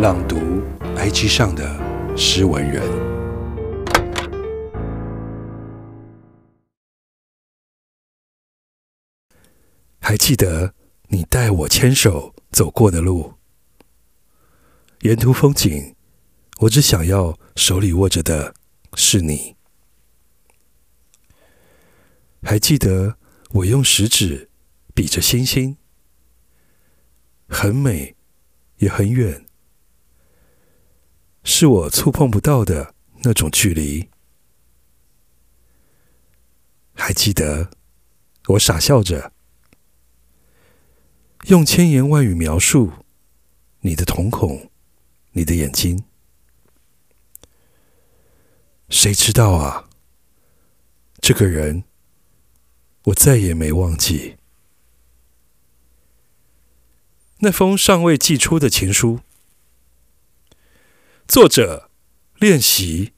朗读 IG 上的诗文人，还记得你带我牵手走过的路，沿途风景，我只想要手里握着的是你。还记得我用食指比着星星，很美，也很远。是我触碰不到的那种距离。还记得我傻笑着，用千言万语描述你的瞳孔，你的眼睛。谁知道啊，这个人我再也没忘记。那封尚未寄出的情书。作者：练习。